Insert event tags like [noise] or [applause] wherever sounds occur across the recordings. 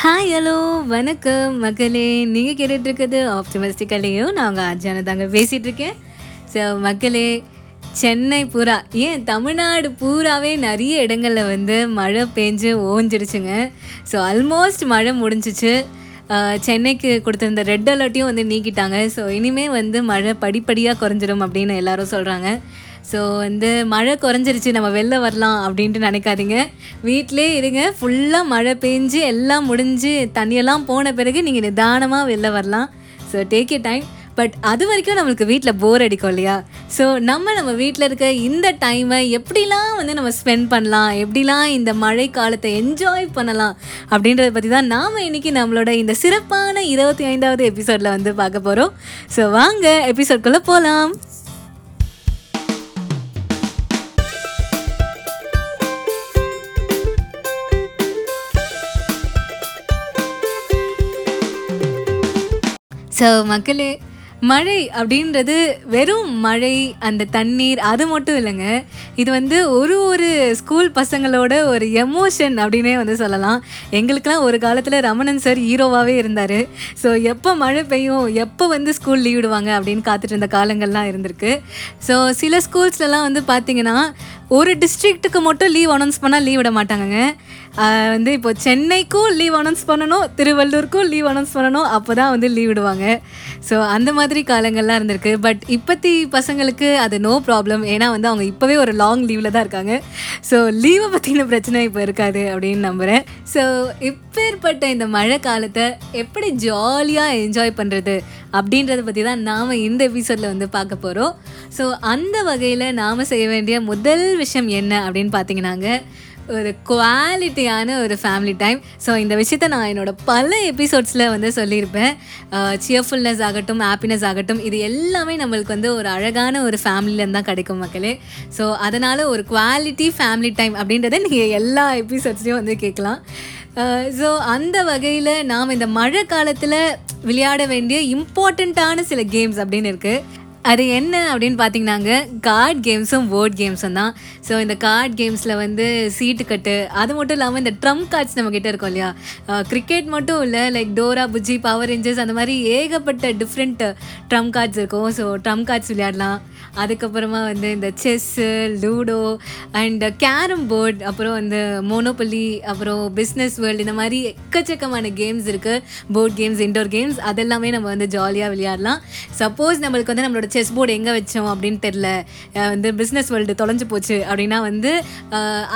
Hi hello வணக்கம். மக்களே நீங்கள் கேட்டுட்ருக்குது இருக்கிறது ஆப்டிமிஸ்டிக்கலையும் நான் உங்கள் அஜான தாங்க ஸோ மக்களே சென்னை பூரா ஏன் தமிழ்நாடு பூராவே நிறைய இடங்களில் வந்து மழை பெஞ்சு ஓஞ்சிடுச்சுங்க ஸோ ஆல்மோஸ்ட் மழை முடிஞ்சிச்சு. சென்னைக்கு கொடுத்துருந்த ரெட் அலர்ட்டையும் வந்து நீக்கிட்டாங்க. ஸோ இனிமேல் வந்து மழை படிப்படியாக குறைஞ்சிரும் அப்படின்னு எல்லாரும் சொல்கிறாங்க ஸோ வந்து மழை குறைஞ்சிருச்சு நம்ம வெளில வரலாம் அப்படின்ட்டு நினைக்காதீங்க. வீட்டிலே இருங்க ஃபுல்லாக மழை பெஞ்சு எல்லாம் முடிஞ்சு தண்ணியெல்லாம் போன பிறகு நீங்கள் நிதானமாக வெளில வரலாம். So take a time but அது வரைக்கும் நம்மளுக்கு வீட்டில் போர் அடிக்கும் இல்லையா? ஸோ நம்ம நம்ம வீட்டில் இருக்க இந்த டைமை எப்படிலாம் வந்து நம்ம ஸ்பெண்ட் பண்ணலாம்? எப்படிலாம் இந்த மழை காலத்தை என்ஜாய் பண்ணலாம்? அப்படின்றத பற்றி தான் நாம் இன்றைக்கி நம்மளோட இந்த சிறப்பான இருபத்தி ஐந்தாவது எபிசோடில் வந்து பார்க்க போகிறோம் ஸோ வாங்க எபிசோட்குள்ளே போகலாம் ஸோ மக்களே மழை அப்படின்றது வெறும் மழை அந்த தண்ணீர் அது மட்டும் இல்லைங்க. இது வந்து ஒரு ஒரு ஸ்கூல் பசங்களோட ஒரு எமோஷன் அப்படின்னே வந்து சொல்லலாம். எங்களுக்கெல்லாம் ஒரு காலத்தில் ரமணன் சார் ஹீரோவாகவே இருந்தார். ஸோ எப்போ மழை பெய்யும் எப்போ வந்து ஸ்கூல் லீவ் விடுவாங்க அப்படின்னு காத்துட்டு இருந்த காலங்கள்லாம் இருந்திருக்கு. ஸோ சில ஸ்கூல்ஸ்லலாம் வந்து பார்த்திங்கன்னா ஒரு டிஸ்ட்ரிக்ட்டுக்கு மட்டும் லீவ் அனௌன்ஸ் பண்ணால் லீவ் விட மாட்டாங்கங்க. வந்து இப்போ சென்னைக்கும் லீவ் அனௌன்ஸ் பண்ணணும் திருவள்ளூருக்கும் லீவ் அனௌன்ஸ் பண்ணணும் அப்போ தான் வந்து லீவ் விடுவாங்க. ஸோ அந்த மாதிரி காலங்கள்லாம் இருந்திருக்கு. பட் இப்போத்தி பசங்களுக்கு அது நோ ப்ராப்ளம் ஏன்னா வந்து அவங்க இப்போவே ஒரு லாங் லீவில் தான் இருக்காங்க. ஸோ லீவை பற்றின பிரச்சனை இப்போ இருக்காது அப்படின்னு நம்புகிறேன் ஸோ இப்பேற்பட்ட இந்த மழை காலத்தை எப்படி ஜாலியாக என்ஜாய் பண்ணுறது அப்படின்றத பற்றி தான் நாம் இந்த எபிசோடில் வந்து பார்க்க போகிறோம் ஸோ அந்த வகையில் நாம் செய்ய வேண்டிய முதல் விஷயம் என்ன அப்படின்னு பார்த்தீங்கன்னாங்க ஒரு குவாலிட்டியான ஒரு ஃபேமிலி டைம் ஸோ இந்த விஷயத்த நான் என்னோட பல எபிசோட்ஸில் வந்து சொல்லியிருப்பேன். சியர்ஃபுல்னஸ் ஆகட்டும் ஹாப்பினஸ் ஆகட்டும் இது எல்லாமே நம்மளுக்கு வந்து ஒரு அழகான ஒரு ஃபேமிலியிலேருந்து தான் கிடைக்கும் மக்களே. ஸோ அதனால் ஒரு குவாலிட்டி ஃபேமிலி டைம் அப்படின்றத நீங்கள் எல்லா எபிசோட்ஸ்லேயும் வந்து கேட்கலாம். ஸோ அந்த வகையில் நாம் இந்த மழை காலத்தில் விளையாட வேண்டிய இம்பார்ட்டண்ட்டான சில கேம்ஸ் அப்படின்னு இருக்குது அது என்ன அப்படின்னு பார்த்தீங்கன்னாங்க கார்ட் கேம்ஸும் போர்ட் கேம்ஸும் தான். ஸோ இந்த கார்ட் கேம்ஸில் வந்து சீட்டு கட்டு அது மட்டும் இல்லாமல் இந்த ட்ரம் கார்ட்ஸ் நம்மக்கிட்ட இருக்கும் இல்லையா? கிரிக்கெட் மட்டும் இல்லை like Dora Bujji Power Rangers அந்த மாதிரி ஏகப்பட்ட டிஃப்ரெண்ட் ட்ரம் கார்ட்ஸ் இருக்கும். ஸோ ட்ரம் கார்ட்ஸ் விளையாடலாம். அதுக்கப்புறமா வந்து இந்த chess ludo and carrom board அப்புறம் வந்து மோனோபலி அப்புறம் பிஸ்னஸ் வேர்ல்டு இந்த மாதிரி எக்கச்சக்கமான கேம்ஸ் இருக்குது போர்ட் கேம்ஸ் இன்டோர் கேம்ஸ் அதெல்லாமே நம்ம வந்து ஜாலியாக விளையாடலாம். சப்போஸ் நம்மளுக்கு வந்து நம்மளோட செஸ் போர்டு எங்கே வச்சோம் அப்படின்னு தெரில வந்து பிஸ்னஸ் வேர்ல்டு தொலைஞ்சு போச்சு அப்படின்னா வந்து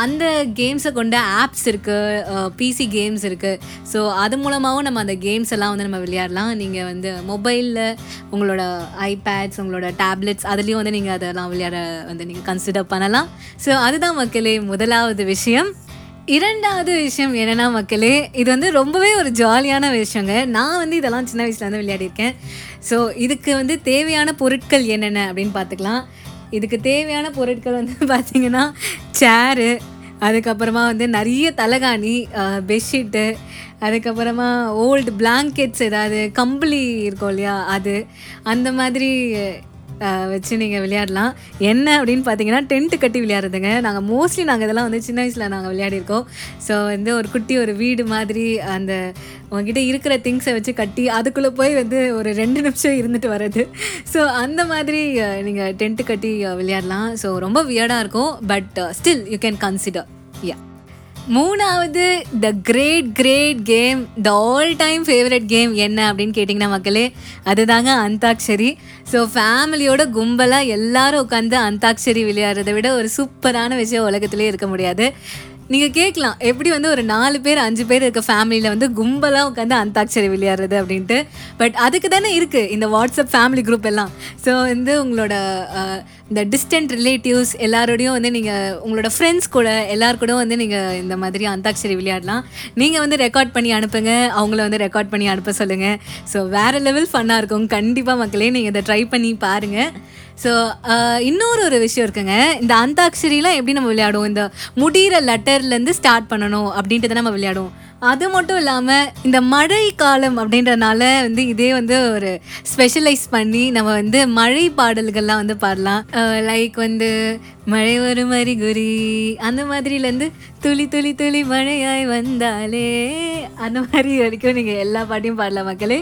அந்த கேம்ஸை கொண்ட ஆப்ஸ் இருக்குது பிசி கேம்ஸ் இருக்குது ஸோ அது மூலமாகவும் நம்ம அந்த கேம்ஸ் எல்லாம் வந்து நம்ம விளையாடலாம். நீங்கள் வந்து மொபைலில் உங்களோட ஐபேட்ஸ் உங்களோட டேப்லெட்ஸ் அதுலேயும் வந்து நீங்கள் அதெல்லாம் விளையாட வந்து நீங்கள் கன்சிடர் பண்ணலாம். ஸோ அதுதான் மக்களே முதலாவது விஷயம். இரண்டாவது விஷயம் என்னென்னா மக்களே இது வந்து ரொம்பவே ஒரு ஜாலியான விஷயங்க. நான் வந்து இதெல்லாம் சின்ன வயசுலேருந்து விளையாடிருக்கேன் ஸோ இதுக்கு வந்து தேவையான பொருட்கள் என்னென்ன அப்படின்னு பார்த்துக்கலாம். இதுக்கு தேவையான பொருட்கள் வந்து [laughs] பார்த்திங்கன்னா சேரு அதுக்கப்புறமா வந்து நிறைய தலைகாணி பெட்ஷீட்டு அதுக்கப்புறமா ஓல்டு பிளாங்கெட்ஸ் ஏதாவது கம்பளி இருக்கும் இல்லையா அது. அந்த மாதிரி வச்சு நீங்கள் விளையாடலாம். என்ன அப்படின்னு பார்த்தீங்கன்னா டென்ட்டு கட்டி விளையாடுறதுங்க. நாங்கள் மோஸ்ட்லி நாங்கள் இதெல்லாம் வந்து சின்ன வயசில் நாங்கள் விளையாடிருக்கோம். ஸோ வந்து ஒரு குட்டி ஒரு வீடு மாதிரி அந்த உங்ககிட்ட இருக்கிற திங்ஸை வச்சு கட்டி அதுக்குள்ளே போய் வந்து ஒரு ரெண்டு நிமிஷம் இருந்துட்டு வர்றது. ஸோ அந்த மாதிரி நீங்கள் டென்ட்டு கட்டி விளையாடலாம். ஸோ ரொம்ப வியர்டாக இருக்கும். But still you can consider yeah மூணாவது the great great game the all time favourite game என்ன அப்படின்னு கேட்டிங்கன்னா மக்களே அதுதாங்க அந்தாக்ஷரி. ஸோ ஃபேமிலியோட கும்பலாக எல்லாரும் உட்காந்து அந்தாக்ஷரி விளையாடுறதை விட ஒரு சூப்பரான விஷயம் உலகத்துலேயே இருக்க முடியாது. நீங்கள் கேட்கலாம் எப்படி வந்து ஒரு நாலு பேர் அஞ்சு பேர் இருக்க ஃபேமிலியில் வந்து கும்பலாக உட்காந்து அந்தாக்ஷரி விளையாடுறது அப்படின்ட்டு. பட் அதுக்கு தானே இருக்குது இந்த வாட்ஸ்அப் ஃபேமிலி குரூப் எல்லாம். ஸோ வந்து உங்களோட இந்த டிஸ்டன்ட் ரிலேட்டிவ்ஸ் எல்லாரோடையும் வந்து நீங்கள் உங்களோட ஃப்ரெண்ட்ஸ் கூட எல்லார் கூட வந்து நீங்கள் இந்த மாதிரி அந்தாக்ஷரி விளையாடலாம். நீங்கள் வந்து ரெக்கார்ட் பண்ணி அனுப்புங்க அவங்கள வந்து ரெக்கார்ட் பண்ணி அனுப்ப சொல்லுங்கள் ஸோ வேறு லெவல் ஃபன்னாக இருக்கும். கண்டிப்பாக மக்களே நீங்கள் இதை ட்ரை பண்ணி பாருங்கள் ஸோ uh, இன்னொரு ஒரு விஷயம் இருக்குங்க. இந்த அந்தாட்சரிலாம் எப்படி நம்ம விளையாடுவோம்? இந்த முடிகிற லெட்டர்லேருந்து ஸ்டார்ட் பண்ணணும் அப்படின்ட்டு தான் நம்ம விளையாடுவோம். அது மட்டும் இல்லாமல் இந்த மழை காலம் அப்படின்றனால வந்து இதே வந்து ஒரு ஸ்பெஷலைஸ் பண்ணி நம்ம வந்து மழை பாடல்கள்லாம் வந்து பாடலாம். Uh, லைக் வந்து மழை வரும் அறிகுறி அந்த மாதிரிலேருந்து துளி துளி துளி மழையாய் வந்தாலே. அந்த மாதிரி வரைக்கும் நீங்கள் எல்லா பாட்டையும் பாடலாம் மக்களே.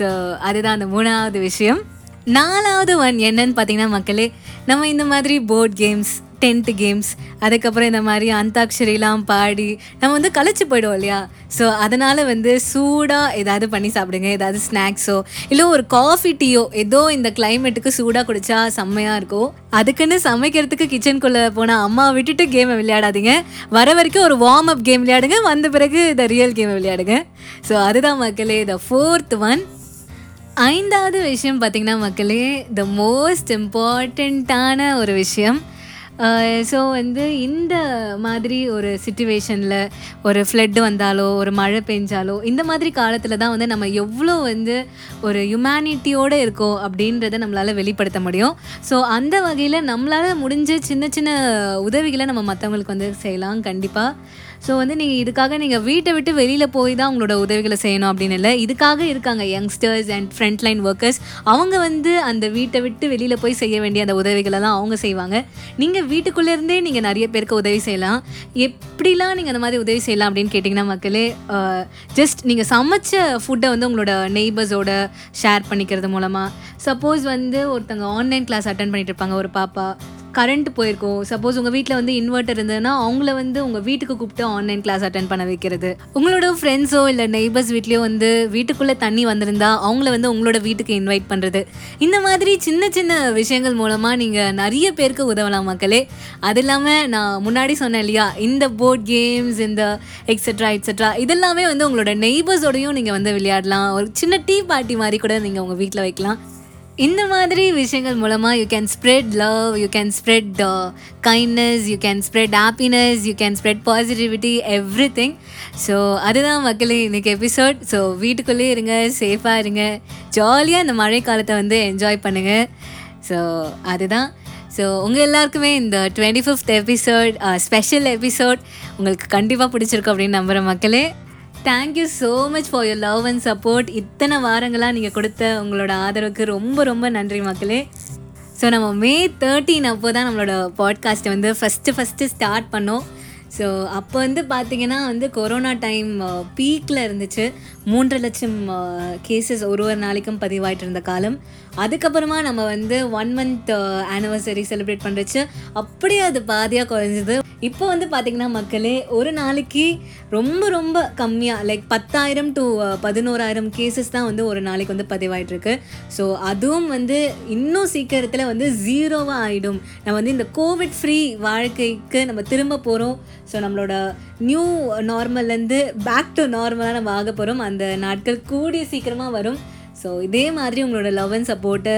ஸோ அதுதான் அந்த மூணாவது விஷயம். நாலாவது ஒன் என்னன்னு பார்த்தீங்கன்னா மக்களே நம்ம இந்த மாதிரி போர்ட் கேம்ஸ் டென்த்து கேம்ஸ் அதுக்கப்புறம் இந்த மாதிரி அந்தாட்சரிலாம் பாடி நம்ம வந்து களைச்சு போயிடுவோம் இல்லையா? ஸோ அதனால் வந்து சூடாக ஏதாவது பண்ணி சாப்பிடுங்க. ஏதாவது ஸ்நாக்ஸோ இல்லை ஒரு காஃபி டீயோ ஏதோ இந்த கிளைமேட்டுக்கு சூடாக குடித்தா செம்மையாக இருக்கும். அதுக்குன்னு சமைக்கிறதுக்கு கிச்சனுக்குள்ளே போனால் அம்மா விட்டுட்டு கேமை விளையாடாதீங்க. வர வரைக்கும் ஒரு வார்ம் அப் கேம் விளையாடுங்க. வந்த பிறகு இந்த ரியல் கேமை விளையாடுங்க. ஸோ அதுதான் மக்களே த ஃபோர்த் ஒன் ஐந்தாவது விஷயம் பார்த்திங்கன்னா மக்களே த மோஸ்ட் இம்பார்ட்டண்ட்டான ஒரு விஷயம். ஸோ வந்து இந்த மாதிரி ஒரு சுச்சுவேஷனில் ஒரு ஃப்ளட்டு வந்தாலோ ஒரு மழை பெஞ்சாலோ இந்த மாதிரி காலத்தில் தான் வந்து நம்ம எவ்வளோ வந்து ஒரு ஹியூமனிட்டியோடு இருக்கோம் அப்படின்றத நம்மளால் வெளிப்படுத்த முடியும். ஸோ அந்த வகையில் நம்மளால் முடிஞ்ச சின்ன சின்ன உதவிகளை நம்ம மற்றவங்களுக்கு வந்து செய்யலாம். கண்டிப்பாக ஸோ வந்து நீங்கள் இதுக்காக நீங்கள் வீட்டை விட்டு வெளியில் போய் தான் உங்களோட உதவிகளை செய்யணும் அப்படின்னு இல்லை. இதுக்காக இருக்காங்க youngsters and front line workers அவங்க வந்து அந்த வீட்டை விட்டு வெளியில் போய் செய்ய வேண்டிய அந்த உதவிகளெல்லாம் அவங்க செய்வாங்க. நீங்கள் வீட்டுக்குள்ளேருந்தே நீங்கள் நிறைய பேருக்கு உதவி செய்யலாம். எப்படிலாம் நீங்கள் அந்த மாதிரி உதவி செய்யலாம் அப்படின்னு கேட்டிங்கன்னா மக்களே ஜஸ்ட் நீங்கள் சமைச்ச ஃபுட்டை வந்து உங்களோட நெய்பர்ஸோட ஷேர் பண்ணிக்கிறது மூலமாக சப்போஸ் வந்து ஒருத்தங்க ஆன்லைன் கிளாஸ் அட்டன் பண்ணிட்டு இருப்பாங்க. ஒரு பாப்பா கரண்ட் போயிருக்கும். சப்போஸ் உங்கள் வீட்டில் வந்து இன்வெர்ட்டர் இருந்ததுன்னா அவங்கள வந்து உங்கள் வீட்டுக்கு கூப்பிட்டு ஆன்லைன் கிளாஸ் அட்டன் பண்ண வைக்கிறது. உங்களோட ஃப்ரெண்ட்ஸோ இல்லை நெய்பர்ஸ் வீட்லேயோ வந்து வீட்டுக்குள்ளே தண்ணி வந்திருந்தா அவங்கள வந்து உங்களோட வீட்டுக்கு இன்வைட் பண்ணுறது இந்த மாதிரி சின்ன சின்ன விஷயங்கள் மூலமாக நீங்கள் நிறைய பேருக்கு உதவலாம் மக்களே. அது இல்லாமல் நான் முன்னாடி சொன்னேன் இல்லையா இந்த போர்ட் கேம்ஸ் இந்த எக்ஸெட்ரா எக்ஸட்ரா இதெல்லாமே வந்து உங்களோட நெய்பர்ஸோடையும் நீங்கள் வந்து விளையாடலாம். ஒரு சின்ன டீ பார்ட்டி மாதிரி கூட நீங்கள் உங்கள் வீட்டில் வைக்கலாம். இந்த மாதிரி விஷயங்கள் மூலமாக you can spread love you can spread kindness you can spread happiness you can spread positivity everything so அதுதான் மக்களே இன்றைக்கி எபிசோட் ஸோ வீட்டுக்குள்ளேயே இருங்க சேஃபாக இருங்க. ஜாலியாக இந்த மழை காலத்தை வந்து என்ஜாய் பண்ணுங்கள் ஸோ அதுதான். ஸோ உங்கள் எல்லாருக்குமே இந்த twenty fifth episode special episode உங்களுக்கு கண்டிப்பாக பிடிச்சிருக்கும் அப்படின்னு நம்புகிற மக்களே. Thank you so much for your love and support இத்தனை வாரங்களாக நீங்கள் கொடுத்த உங்களோட ஆதரவுக்கு ரொம்ப ரொம்ப நன்றி மக்களே. ஸோ நம்ம மே தேர்ட்டீன் அப்போ தான் நம்மளோட பாட்காஸ்ட்டை வந்து ஃபஸ்ட்டு ஃபஸ்ட்டு ஸ்டார்ட் பண்ணோம். ஸோ அப்போ வந்து பார்த்திங்கன்னா வந்து கொரோனா டைம் பீக்கில் இருந்துச்சு. மூன்றரை லட்சம் கேசஸ் ஒரு ஒரு நாளைக்கும் பதிவாயிட்டு இருந்த காலம். அதுக்கப்புறமா நம்ம வந்து ஒன் மந்த் ஆனிவர்சரி செலிப்ரேட் பண்ணுறச்சு அப்படியே அது பாதியாக குறைஞ்சது. இப்போ வந்து பார்த்திங்கன்னா மக்களே ஒரு நாளைக்கு ரொம்ப ரொம்ப கம்மியாக லைக் பத்தாயிரம் டு பதினோராயிரம் கேசஸ் தான் வந்து ஒரு நாளைக்கு வந்து பதிவாயிட்ருக்கு ஸோ அதுவும் வந்து இன்னும் சீக்கிரத்தில் வந்து ஜீரோவாக ஆகிடும் நம்ம வந்து இந்த கோவிட் ஃப்ரீ வாழ்க்கைக்கு நம்ம திரும்ப போகிறோம் ஸோ நம்மளோட நியூ நார்மல்லேருந்து பேக் டு நார்மலாக நம்ம ஆக போகிறோம் அந்த நாட்கள் கூடிய சீக்கிரமாக வரும். ஸோ இதே மாதிரி உங்களோட லவ் அண்ட் சப்போர்ட்டை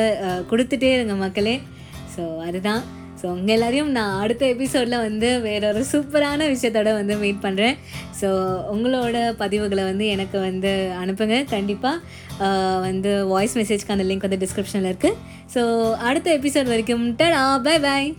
கொடுத்துட்டே இருங்க மக்களே. ஸோ அதுதான். ஸோ உங்கள் எல்லாரையும் நான் அடுத்த எபிசோடில் வந்து வேற ஒரு சூப்பரான விஷயத்தோட வந்து மீட் பண்ணுறேன் ஸோ உங்களோட பதிவுகளை வந்து எனக்கு வந்து அனுப்புங்க. கண்டிப்பாக வந்து வாய்ஸ் மெசேஜ்க்கு அந்த லிங்க் வந்து டிஸ்கிரிப்ஷனில் இருக்குது ஸோ அடுத்த எபிசோட் வரைக்கும் டடா பை பாய்